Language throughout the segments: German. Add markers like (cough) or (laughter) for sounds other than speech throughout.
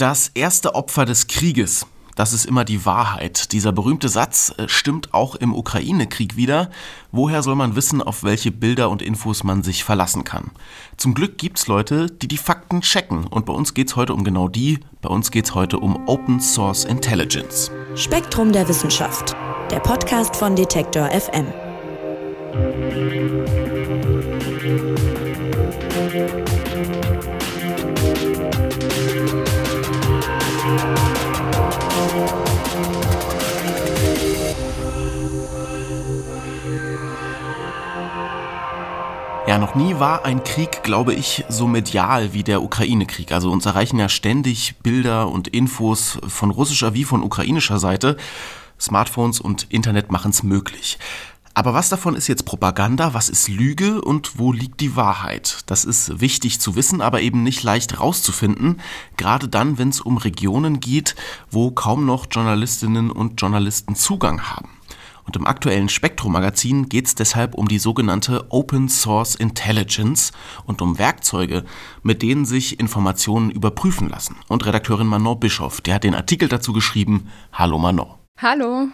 Das erste Opfer des Krieges, das ist immer die Wahrheit. Dieser berühmte Satz äh, stimmt auch im Ukraine-Krieg wieder. Woher soll man wissen, auf welche Bilder und Infos man sich verlassen kann? Zum Glück gibt's Leute, die die Fakten checken. Und bei uns geht's heute um genau die. Bei uns geht's heute um Open Source Intelligence. Spektrum der Wissenschaft. Der Podcast von Detektor FM. Ja, noch nie war ein Krieg, glaube ich, so medial wie der Ukraine-Krieg. Also uns erreichen ja ständig Bilder und Infos von russischer wie von ukrainischer Seite. Smartphones und Internet machen es möglich. Aber was davon ist jetzt Propaganda, was ist Lüge und wo liegt die Wahrheit? Das ist wichtig zu wissen, aber eben nicht leicht rauszufinden, gerade dann, wenn es um Regionen geht, wo kaum noch Journalistinnen und Journalisten Zugang haben. Und im aktuellen Spektrum-Magazin geht es deshalb um die sogenannte Open Source Intelligence und um Werkzeuge, mit denen sich Informationen überprüfen lassen. Und Redakteurin Manon Bischoff, die hat den Artikel dazu geschrieben. Hallo Manon. Hallo.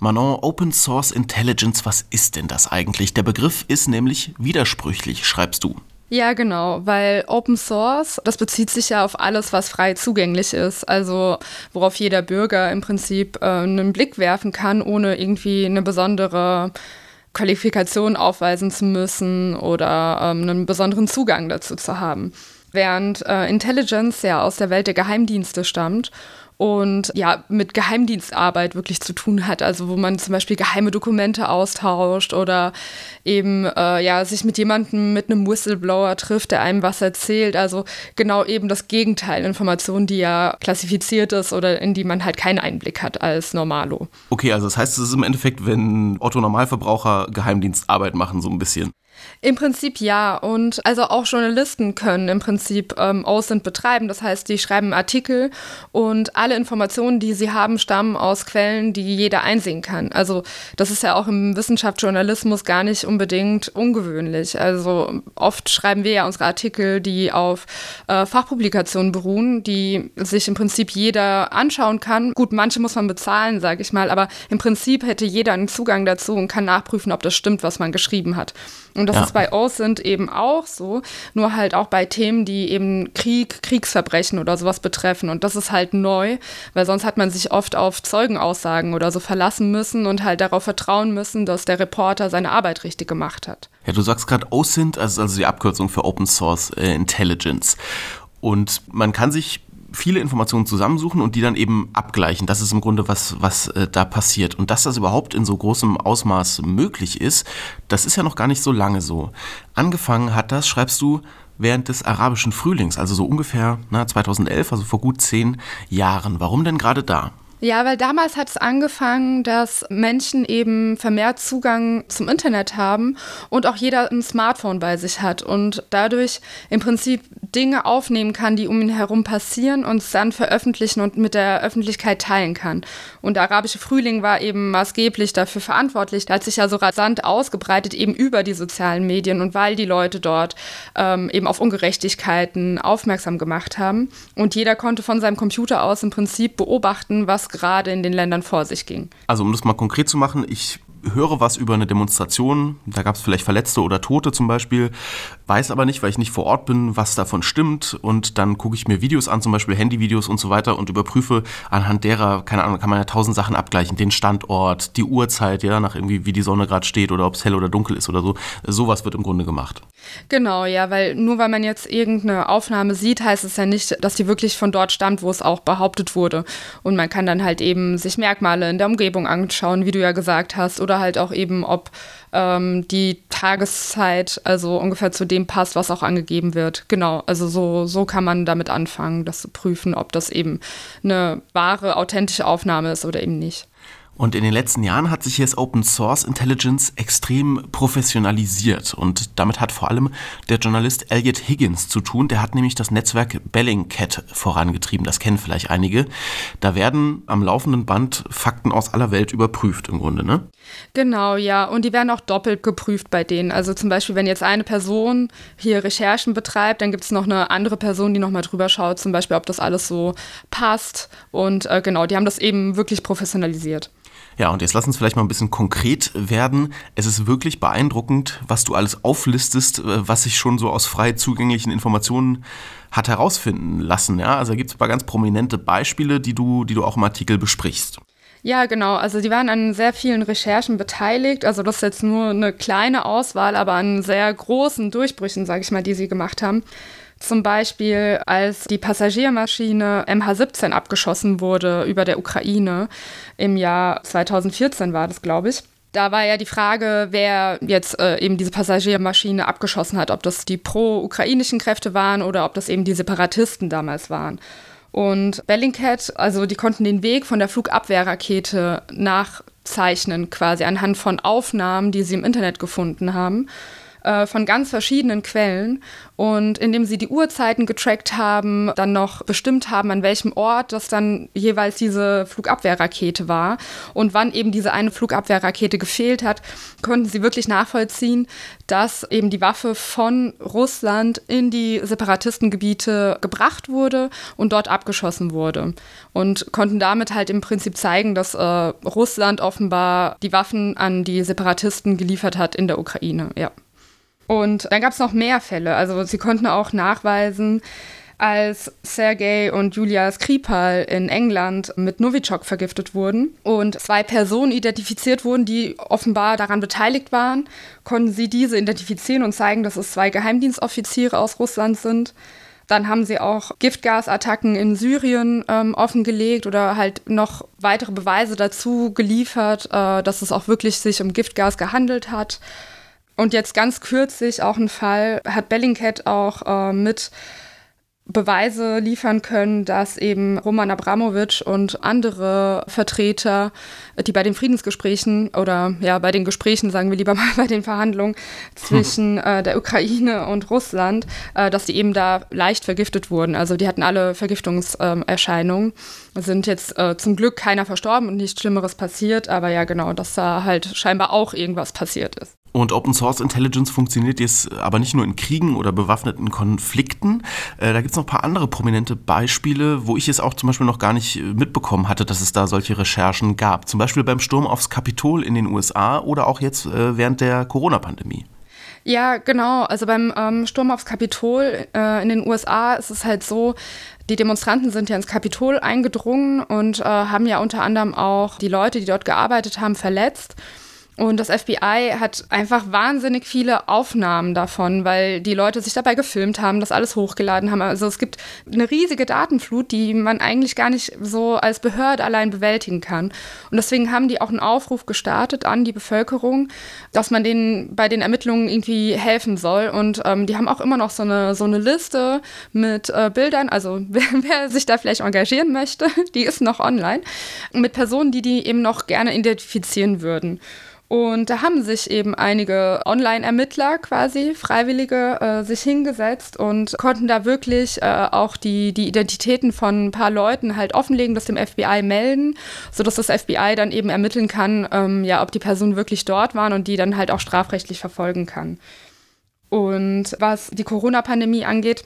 Manon, Open Source Intelligence, was ist denn das eigentlich? Der Begriff ist nämlich widersprüchlich, schreibst du. Ja, genau, weil Open Source, das bezieht sich ja auf alles, was frei zugänglich ist, also worauf jeder Bürger im Prinzip äh, einen Blick werfen kann, ohne irgendwie eine besondere Qualifikation aufweisen zu müssen oder ähm, einen besonderen Zugang dazu zu haben. Während äh, Intelligence ja aus der Welt der Geheimdienste stammt und ja, mit Geheimdienstarbeit wirklich zu tun hat. Also wo man zum Beispiel geheime Dokumente austauscht oder eben äh, ja, sich mit jemandem, mit einem Whistleblower trifft, der einem was erzählt. Also genau eben das Gegenteil, Informationen, die ja klassifiziert ist oder in die man halt keinen Einblick hat als Normalo. Okay, also das heißt, es ist im Endeffekt, wenn Otto Normalverbraucher Geheimdienstarbeit machen, so ein bisschen. Im Prinzip ja. Und also auch Journalisten können im Prinzip ähm, OSINT betreiben. Das heißt, die schreiben Artikel und alle Informationen, die sie haben, stammen aus Quellen, die jeder einsehen kann. Also das ist ja auch im Wissenschaftsjournalismus gar nicht unbedingt ungewöhnlich. Also oft schreiben wir ja unsere Artikel, die auf äh, Fachpublikationen beruhen, die sich im Prinzip jeder anschauen kann. Gut, manche muss man bezahlen, sage ich mal, aber im Prinzip hätte jeder einen Zugang dazu und kann nachprüfen, ob das stimmt, was man geschrieben hat. Und das ja. ist bei OSINT eben auch so, nur halt auch bei Themen, die eben Krieg, Kriegsverbrechen oder sowas betreffen. Und das ist halt neu, weil sonst hat man sich oft auf Zeugenaussagen oder so verlassen müssen und halt darauf vertrauen müssen, dass der Reporter seine Arbeit richtig gemacht hat. Ja, du sagst gerade OSINT, also, also die Abkürzung für Open Source äh, Intelligence. Und man kann sich viele Informationen zusammensuchen und die dann eben abgleichen. Das ist im Grunde was, was äh, da passiert. Und dass das überhaupt in so großem Ausmaß möglich ist, das ist ja noch gar nicht so lange so. Angefangen hat das, schreibst du, während des arabischen Frühlings, also so ungefähr na, 2011, also vor gut zehn Jahren. Warum denn gerade da? Ja, weil damals hat es angefangen, dass Menschen eben vermehrt Zugang zum Internet haben und auch jeder ein Smartphone bei sich hat und dadurch im Prinzip Dinge aufnehmen kann, die um ihn herum passieren und es dann veröffentlichen und mit der Öffentlichkeit teilen kann. Und der arabische Frühling war eben maßgeblich dafür verantwortlich. Der hat sich ja so rasant ausgebreitet, eben über die sozialen Medien und weil die Leute dort ähm, eben auf Ungerechtigkeiten aufmerksam gemacht haben. Und jeder konnte von seinem Computer aus im Prinzip beobachten, was gerade in den Ländern vor sich ging. Also um das mal konkret zu machen, ich höre was über eine Demonstration, da gab es vielleicht Verletzte oder Tote zum Beispiel, weiß aber nicht, weil ich nicht vor Ort bin, was davon stimmt und dann gucke ich mir Videos an, zum Beispiel Handyvideos und so weiter und überprüfe anhand derer, keine Ahnung, kann man ja tausend Sachen abgleichen, den Standort, die Uhrzeit, ja, nach irgendwie, wie die Sonne gerade steht oder ob es hell oder dunkel ist oder so. Sowas wird im Grunde gemacht. Genau, ja, weil nur weil man jetzt irgendeine Aufnahme sieht, heißt es ja nicht, dass die wirklich von dort stammt, wo es auch behauptet wurde. Und man kann dann halt eben sich Merkmale in der Umgebung anschauen, wie du ja gesagt hast, oder halt auch eben, ob ähm, die Tageszeit also ungefähr zu dem passt, was auch angegeben wird. Genau, also so, so kann man damit anfangen, das zu prüfen, ob das eben eine wahre, authentische Aufnahme ist oder eben nicht. Und in den letzten Jahren hat sich jetzt Open Source Intelligence extrem professionalisiert. Und damit hat vor allem der Journalist Elliot Higgins zu tun. Der hat nämlich das Netzwerk Bellingcat vorangetrieben. Das kennen vielleicht einige. Da werden am laufenden Band Fakten aus aller Welt überprüft im Grunde, ne? Genau, ja. Und die werden auch doppelt geprüft bei denen. Also zum Beispiel, wenn jetzt eine Person hier Recherchen betreibt, dann gibt es noch eine andere Person, die nochmal drüber schaut, zum Beispiel, ob das alles so passt. Und äh, genau, die haben das eben wirklich professionalisiert. Ja, und jetzt lass uns vielleicht mal ein bisschen konkret werden. Es ist wirklich beeindruckend, was du alles auflistest, äh, was sich schon so aus frei zugänglichen Informationen hat herausfinden lassen. Ja, also da gibt es ein paar ganz prominente Beispiele, die du, die du auch im Artikel besprichst. Ja, genau. Also die waren an sehr vielen Recherchen beteiligt. Also das ist jetzt nur eine kleine Auswahl, aber an sehr großen Durchbrüchen, sage ich mal, die sie gemacht haben. Zum Beispiel, als die Passagiermaschine MH17 abgeschossen wurde über der Ukraine im Jahr 2014 war das, glaube ich. Da war ja die Frage, wer jetzt äh, eben diese Passagiermaschine abgeschossen hat, ob das die pro-ukrainischen Kräfte waren oder ob das eben die Separatisten damals waren. Und Bellingcat, also die konnten den Weg von der Flugabwehrrakete nachzeichnen, quasi anhand von Aufnahmen, die sie im Internet gefunden haben. Äh, von ganz verschiedenen Quellen. Und indem sie die Uhrzeiten getrackt haben, dann noch bestimmt haben, an welchem Ort das dann jeweils diese Flugabwehrrakete war und wann eben diese eine Flugabwehrrakete gefehlt hat, konnten sie wirklich nachvollziehen, dass eben die Waffe von Russland in die Separatistengebiete gebracht wurde und dort abgeschossen wurde. Und konnten damit halt im Prinzip zeigen, dass äh, Russland offenbar die Waffen an die Separatisten geliefert hat in der Ukraine. Ja. Und dann gab es noch mehr Fälle. Also sie konnten auch nachweisen, als Sergei und Julia Skripal in England mit Novichok vergiftet wurden und zwei Personen identifiziert wurden, die offenbar daran beteiligt waren, konnten sie diese identifizieren und zeigen, dass es zwei Geheimdienstoffiziere aus Russland sind. Dann haben sie auch Giftgasattacken in Syrien ähm, offengelegt oder halt noch weitere Beweise dazu geliefert, äh, dass es auch wirklich sich um Giftgas gehandelt hat. Und jetzt ganz kürzlich auch ein Fall, hat Bellingcat auch äh, mit Beweise liefern können, dass eben Roman Abramowitsch und andere Vertreter, die bei den Friedensgesprächen oder ja bei den Gesprächen, sagen wir lieber mal (laughs) bei den Verhandlungen zwischen äh, der Ukraine und Russland, äh, dass die eben da leicht vergiftet wurden. Also die hatten alle Vergiftungserscheinungen. Ähm, sind jetzt äh, zum Glück keiner verstorben und nichts Schlimmeres passiert, aber ja genau, dass da halt scheinbar auch irgendwas passiert ist. Und Open Source Intelligence funktioniert jetzt aber nicht nur in Kriegen oder bewaffneten Konflikten. Äh, da gibt es noch ein paar andere prominente Beispiele, wo ich es auch zum Beispiel noch gar nicht äh, mitbekommen hatte, dass es da solche Recherchen gab. Zum Beispiel beim Sturm aufs Kapitol in den USA oder auch jetzt äh, während der Corona-Pandemie. Ja, genau. Also beim ähm, Sturm aufs Kapitol äh, in den USA ist es halt so, die Demonstranten sind ja ins Kapitol eingedrungen und äh, haben ja unter anderem auch die Leute, die dort gearbeitet haben, verletzt. Und das FBI hat einfach wahnsinnig viele Aufnahmen davon, weil die Leute sich dabei gefilmt haben, das alles hochgeladen haben. Also es gibt eine riesige Datenflut, die man eigentlich gar nicht so als Behörde allein bewältigen kann. Und deswegen haben die auch einen Aufruf gestartet an die Bevölkerung, dass man denen bei den Ermittlungen irgendwie helfen soll. Und ähm, die haben auch immer noch so eine, so eine Liste mit äh, Bildern, also (laughs) wer, wer sich da vielleicht engagieren möchte, (laughs) die ist noch online, mit Personen, die die eben noch gerne identifizieren würden. Und da haben sich eben einige Online-Ermittler quasi, Freiwillige, äh, sich hingesetzt und konnten da wirklich äh, auch die, die Identitäten von ein paar Leuten halt offenlegen, das dem FBI melden, sodass das FBI dann eben ermitteln kann, ähm, ja, ob die Personen wirklich dort waren und die dann halt auch strafrechtlich verfolgen kann. Und was die Corona-Pandemie angeht,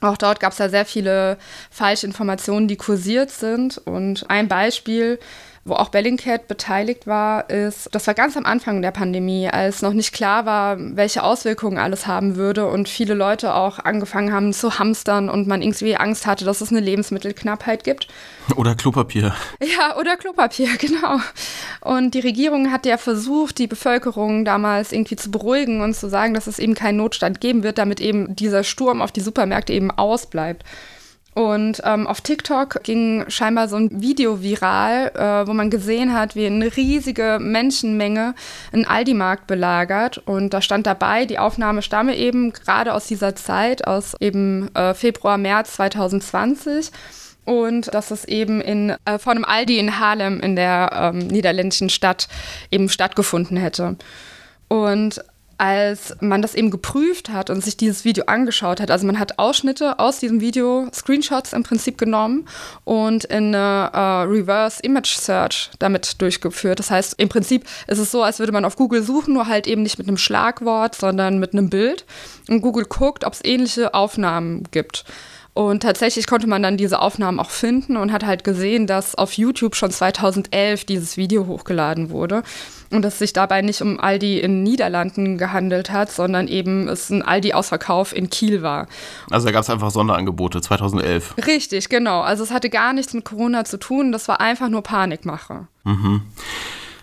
auch dort gab es ja sehr viele Falschinformationen, die kursiert sind. Und ein Beispiel, wo auch Bellingcat beteiligt war, ist, das war ganz am Anfang der Pandemie, als noch nicht klar war, welche Auswirkungen alles haben würde und viele Leute auch angefangen haben zu hamstern und man irgendwie Angst hatte, dass es eine Lebensmittelknappheit gibt. Oder Klopapier. Ja, oder Klopapier, (laughs) genau. Und die Regierung hat ja versucht, die Bevölkerung damals irgendwie zu beruhigen und zu sagen, dass es eben keinen Notstand geben wird, damit eben dieser Sturm auf die Supermärkte eben ausbleibt. Und ähm, auf TikTok ging scheinbar so ein Video viral, äh, wo man gesehen hat, wie eine riesige Menschenmenge einen Aldi-Markt belagert. Und da stand dabei, die Aufnahme stamme eben gerade aus dieser Zeit, aus eben äh, Februar, März 2020. und dass es eben in, äh, von einem Aldi in Haarlem in der ähm, niederländischen Stadt eben stattgefunden hätte. Und als man das eben geprüft hat und sich dieses Video angeschaut hat, also man hat Ausschnitte aus diesem Video, Screenshots im Prinzip genommen und in eine uh, Reverse Image Search damit durchgeführt. Das heißt, im Prinzip ist es so, als würde man auf Google suchen, nur halt eben nicht mit einem Schlagwort, sondern mit einem Bild. Und Google guckt, ob es ähnliche Aufnahmen gibt. Und tatsächlich konnte man dann diese Aufnahmen auch finden und hat halt gesehen, dass auf YouTube schon 2011 dieses Video hochgeladen wurde und dass es sich dabei nicht um Aldi in Niederlanden gehandelt hat, sondern eben es ein Aldi-Ausverkauf in Kiel war. Also da gab es einfach Sonderangebote 2011. Richtig, genau. Also es hatte gar nichts mit Corona zu tun, das war einfach nur Panikmache. Mhm.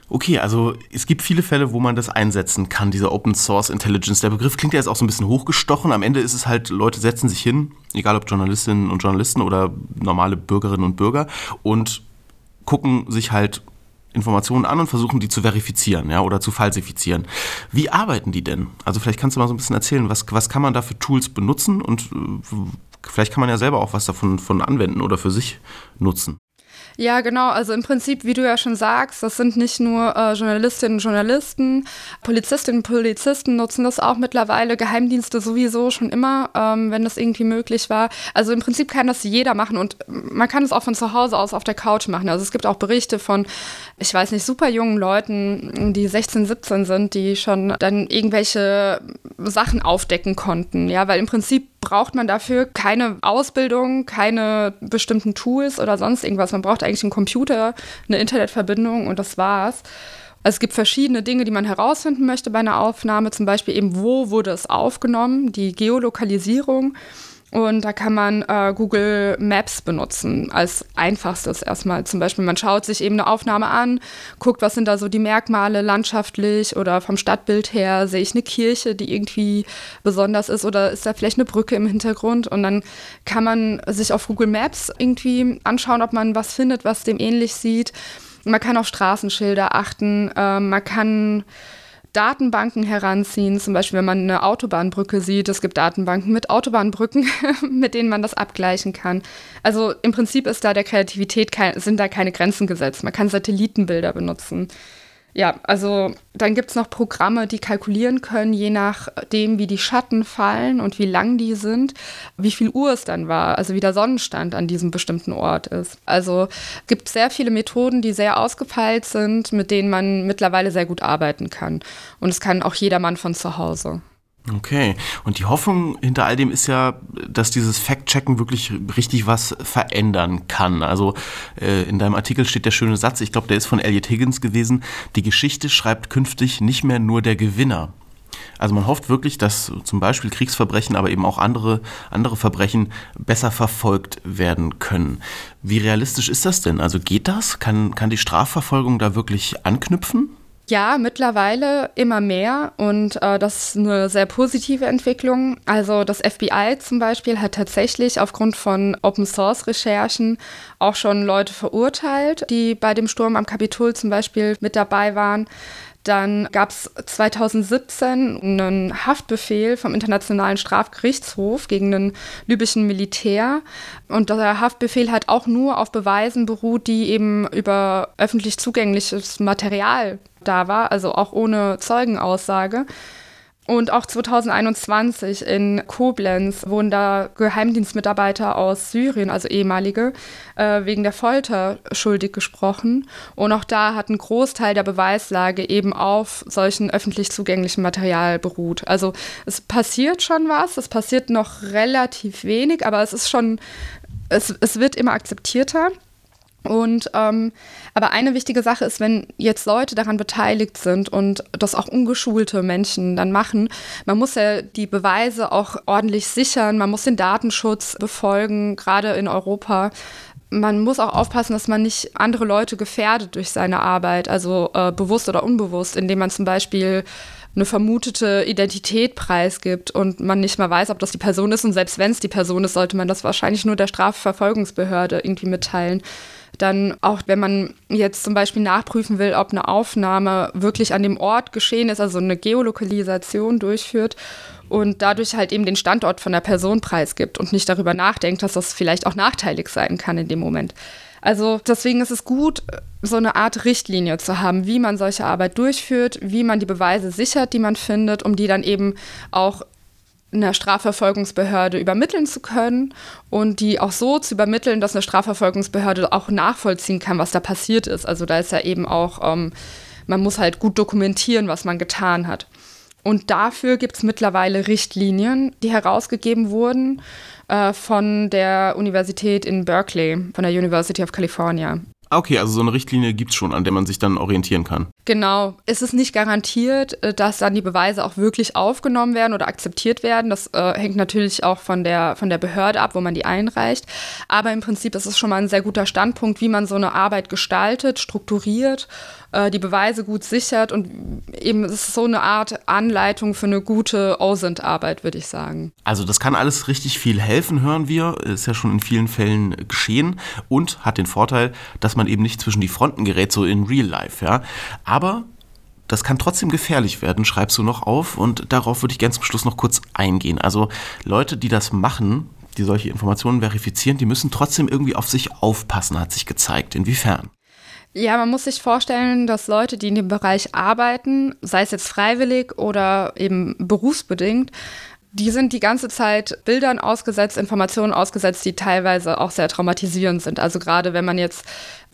Okay, also es gibt viele Fälle, wo man das einsetzen kann, diese Open Source Intelligence. Der Begriff klingt ja jetzt auch so ein bisschen hochgestochen. Am Ende ist es halt, Leute setzen sich hin, egal ob Journalistinnen und Journalisten oder normale Bürgerinnen und Bürger, und gucken sich halt Informationen an und versuchen die zu verifizieren ja, oder zu falsifizieren. Wie arbeiten die denn? Also vielleicht kannst du mal so ein bisschen erzählen, was, was kann man da für Tools benutzen und äh, vielleicht kann man ja selber auch was davon von anwenden oder für sich nutzen. Ja, genau. Also im Prinzip, wie du ja schon sagst, das sind nicht nur äh, Journalistinnen und Journalisten, Polizistinnen und Polizisten nutzen das auch mittlerweile, Geheimdienste sowieso schon immer, ähm, wenn das irgendwie möglich war. Also im Prinzip kann das jeder machen und man kann es auch von zu Hause aus auf der Couch machen. Also es gibt auch Berichte von, ich weiß nicht, super jungen Leuten, die 16, 17 sind, die schon dann irgendwelche Sachen aufdecken konnten. Ja, weil im Prinzip braucht man dafür keine Ausbildung, keine bestimmten Tools oder sonst irgendwas. Man braucht eigentlich einen Computer, eine Internetverbindung und das war's. Es gibt verschiedene Dinge, die man herausfinden möchte bei einer Aufnahme, zum Beispiel eben, wo wurde es aufgenommen, die Geolokalisierung. Und da kann man äh, Google Maps benutzen als einfachstes erstmal. Zum Beispiel, man schaut sich eben eine Aufnahme an, guckt, was sind da so die Merkmale landschaftlich oder vom Stadtbild her. Sehe ich eine Kirche, die irgendwie besonders ist oder ist da vielleicht eine Brücke im Hintergrund? Und dann kann man sich auf Google Maps irgendwie anschauen, ob man was findet, was dem ähnlich sieht. Man kann auf Straßenschilder achten, äh, man kann Datenbanken heranziehen, zum Beispiel wenn man eine Autobahnbrücke sieht. Es gibt Datenbanken mit Autobahnbrücken, (laughs) mit denen man das abgleichen kann. Also im Prinzip ist da der Kreativität sind da keine Grenzen gesetzt. Man kann Satellitenbilder benutzen. Ja, also dann gibt es noch Programme, die kalkulieren können, je nachdem, wie die Schatten fallen und wie lang die sind, wie viel Uhr es dann war, also wie der Sonnenstand an diesem bestimmten Ort ist. Also gibt es sehr viele Methoden, die sehr ausgefeilt sind, mit denen man mittlerweile sehr gut arbeiten kann. Und es kann auch jedermann von zu Hause. Okay, und die Hoffnung hinter all dem ist ja, dass dieses Fact-Checken wirklich richtig was verändern kann. Also äh, in deinem Artikel steht der schöne Satz, ich glaube, der ist von Elliot Higgins gewesen, die Geschichte schreibt künftig nicht mehr nur der Gewinner. Also man hofft wirklich, dass zum Beispiel Kriegsverbrechen, aber eben auch andere, andere Verbrechen besser verfolgt werden können. Wie realistisch ist das denn? Also geht das? Kann, kann die Strafverfolgung da wirklich anknüpfen? Ja, mittlerweile immer mehr und äh, das ist eine sehr positive Entwicklung. Also das FBI zum Beispiel hat tatsächlich aufgrund von Open-Source-Recherchen auch schon Leute verurteilt, die bei dem Sturm am Kapitol zum Beispiel mit dabei waren. Dann gab es 2017 einen Haftbefehl vom Internationalen Strafgerichtshof gegen einen libyschen Militär. Und der Haftbefehl hat auch nur auf Beweisen beruht, die eben über öffentlich zugängliches Material da war, also auch ohne Zeugenaussage. Und auch 2021 in Koblenz wurden da Geheimdienstmitarbeiter aus Syrien, also ehemalige, äh, wegen der Folter schuldig gesprochen. Und auch da hat ein Großteil der Beweislage eben auf solchen öffentlich zugänglichen Material beruht. Also es passiert schon was, es passiert noch relativ wenig, aber es ist schon, es, es wird immer akzeptierter. Und ähm, aber eine wichtige Sache ist, wenn jetzt Leute daran beteiligt sind und das auch ungeschulte Menschen dann machen, man muss ja die Beweise auch ordentlich sichern, man muss den Datenschutz befolgen, gerade in Europa. Man muss auch aufpassen, dass man nicht andere Leute gefährdet durch seine Arbeit, also äh, bewusst oder unbewusst, indem man zum Beispiel eine vermutete Identität preisgibt und man nicht mal weiß, ob das die Person ist. Und selbst wenn es die Person ist, sollte man das wahrscheinlich nur der Strafverfolgungsbehörde irgendwie mitteilen dann auch, wenn man jetzt zum Beispiel nachprüfen will, ob eine Aufnahme wirklich an dem Ort geschehen ist, also eine Geolokalisation durchführt und dadurch halt eben den Standort von der Person preisgibt und nicht darüber nachdenkt, dass das vielleicht auch nachteilig sein kann in dem Moment. Also deswegen ist es gut, so eine Art Richtlinie zu haben, wie man solche Arbeit durchführt, wie man die Beweise sichert, die man findet, um die dann eben auch einer Strafverfolgungsbehörde übermitteln zu können und die auch so zu übermitteln, dass eine Strafverfolgungsbehörde auch nachvollziehen kann, was da passiert ist. Also da ist ja eben auch, ähm, man muss halt gut dokumentieren, was man getan hat. Und dafür gibt es mittlerweile Richtlinien, die herausgegeben wurden äh, von der Universität in Berkeley, von der University of California. Okay, also so eine Richtlinie gibt es schon, an der man sich dann orientieren kann. Genau. Es ist nicht garantiert, äh, dass dann die Beweise auch wirklich aufgenommen werden oder akzeptiert werden. Das äh, hängt natürlich auch von der, von der Behörde ab, wo man die einreicht. Aber im Prinzip ist es schon mal ein sehr guter Standpunkt, wie man so eine Arbeit gestaltet, strukturiert äh, die Beweise gut sichert und eben es ist so eine Art Anleitung für eine gute OSINT-Arbeit, würde ich sagen. Also das kann alles richtig viel helfen, hören wir. Ist ja schon in vielen Fällen geschehen und hat den Vorteil, dass man eben nicht zwischen die Fronten gerät, so in Real Life, ja. Aber das kann trotzdem gefährlich werden, schreibst du noch auf und darauf würde ich gerne zum Schluss noch kurz eingehen. Also Leute, die das machen, die solche Informationen verifizieren, die müssen trotzdem irgendwie auf sich aufpassen, hat sich gezeigt. Inwiefern? Ja, man muss sich vorstellen, dass Leute, die in dem Bereich arbeiten, sei es jetzt freiwillig oder eben berufsbedingt, die sind die ganze Zeit Bildern ausgesetzt, Informationen ausgesetzt, die teilweise auch sehr traumatisierend sind. Also gerade wenn man jetzt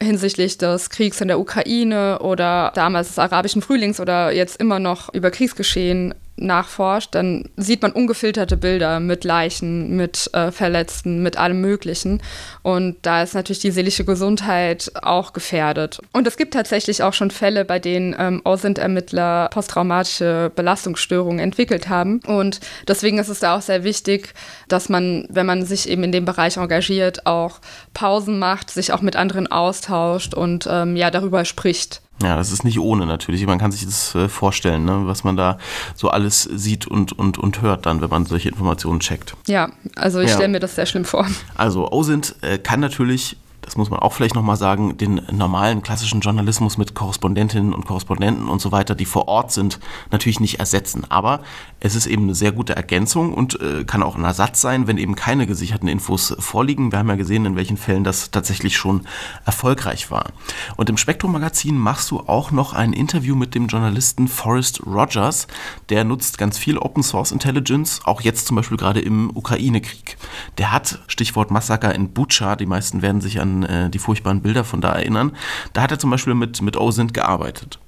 hinsichtlich des Kriegs in der Ukraine oder damals des arabischen Frühlings oder jetzt immer noch über Kriegsgeschehen nachforscht, dann sieht man ungefilterte Bilder mit Leichen, mit äh, Verletzten, mit allem Möglichen. Und da ist natürlich die seelische Gesundheit auch gefährdet. Und es gibt tatsächlich auch schon Fälle, bei denen ähm, OSINT-Ermittler posttraumatische Belastungsstörungen entwickelt haben. Und deswegen ist es da auch sehr wichtig, dass man, wenn man sich eben in dem Bereich engagiert, auch Pausen macht, sich auch mit anderen austauscht und ähm, ja darüber spricht. Ja, das ist nicht ohne natürlich. Man kann sich das äh, vorstellen, ne, was man da so alles sieht und, und, und hört dann, wenn man solche Informationen checkt. Ja, also ich ja. stelle mir das sehr schlimm vor. Also OSINT äh, kann natürlich das muss man auch vielleicht nochmal sagen, den normalen klassischen Journalismus mit Korrespondentinnen und Korrespondenten und so weiter, die vor Ort sind, natürlich nicht ersetzen. Aber es ist eben eine sehr gute Ergänzung und äh, kann auch ein Ersatz sein, wenn eben keine gesicherten Infos vorliegen. Wir haben ja gesehen, in welchen Fällen das tatsächlich schon erfolgreich war. Und im Spektrum-Magazin machst du auch noch ein Interview mit dem Journalisten Forrest Rogers. Der nutzt ganz viel Open Source Intelligence, auch jetzt zum Beispiel gerade im Ukraine-Krieg. Der hat, Stichwort Massaker in Bucha, die meisten werden sich an äh, die furchtbaren Bilder von da erinnern. Da hat er zum Beispiel mit, mit OSINT gearbeitet.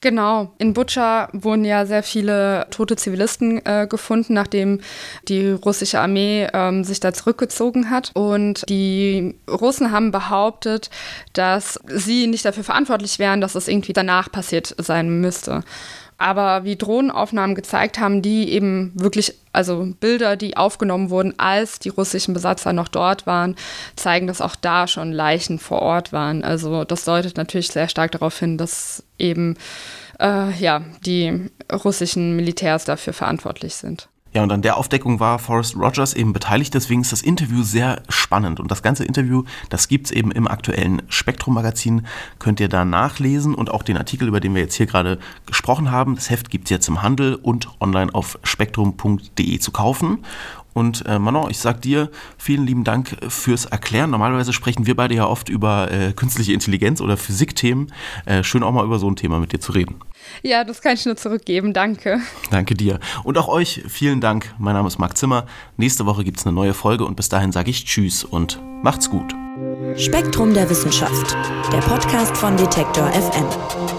Genau, in Butscha wurden ja sehr viele tote Zivilisten äh, gefunden, nachdem die russische Armee ähm, sich da zurückgezogen hat. Und die Russen haben behauptet, dass sie nicht dafür verantwortlich wären, dass das irgendwie danach passiert sein müsste. Aber wie Drohnenaufnahmen gezeigt haben, die eben wirklich, also Bilder, die aufgenommen wurden, als die russischen Besatzer noch dort waren, zeigen, dass auch da schon Leichen vor Ort waren. Also das deutet natürlich sehr stark darauf hin, dass eben äh, ja, die russischen Militärs dafür verantwortlich sind. Ja, und an der Aufdeckung war Forrest Rogers eben beteiligt, deswegen ist das Interview sehr spannend. Und das ganze Interview, das gibt es eben im aktuellen Spektrum-Magazin, könnt ihr da nachlesen und auch den Artikel, über den wir jetzt hier gerade gesprochen haben. Das Heft gibt es jetzt im Handel und online auf spektrum.de zu kaufen. Und äh, Manon, ich sag dir vielen lieben Dank fürs Erklären. Normalerweise sprechen wir beide ja oft über äh, künstliche Intelligenz oder Physikthemen. Äh, schön auch mal über so ein Thema mit dir zu reden. Ja, das kann ich nur zurückgeben. Danke. Danke dir. Und auch euch vielen Dank. Mein Name ist Marc Zimmer. Nächste Woche gibt es eine neue Folge und bis dahin sage ich Tschüss und macht's gut. Spektrum der Wissenschaft, der Podcast von Detektor FM.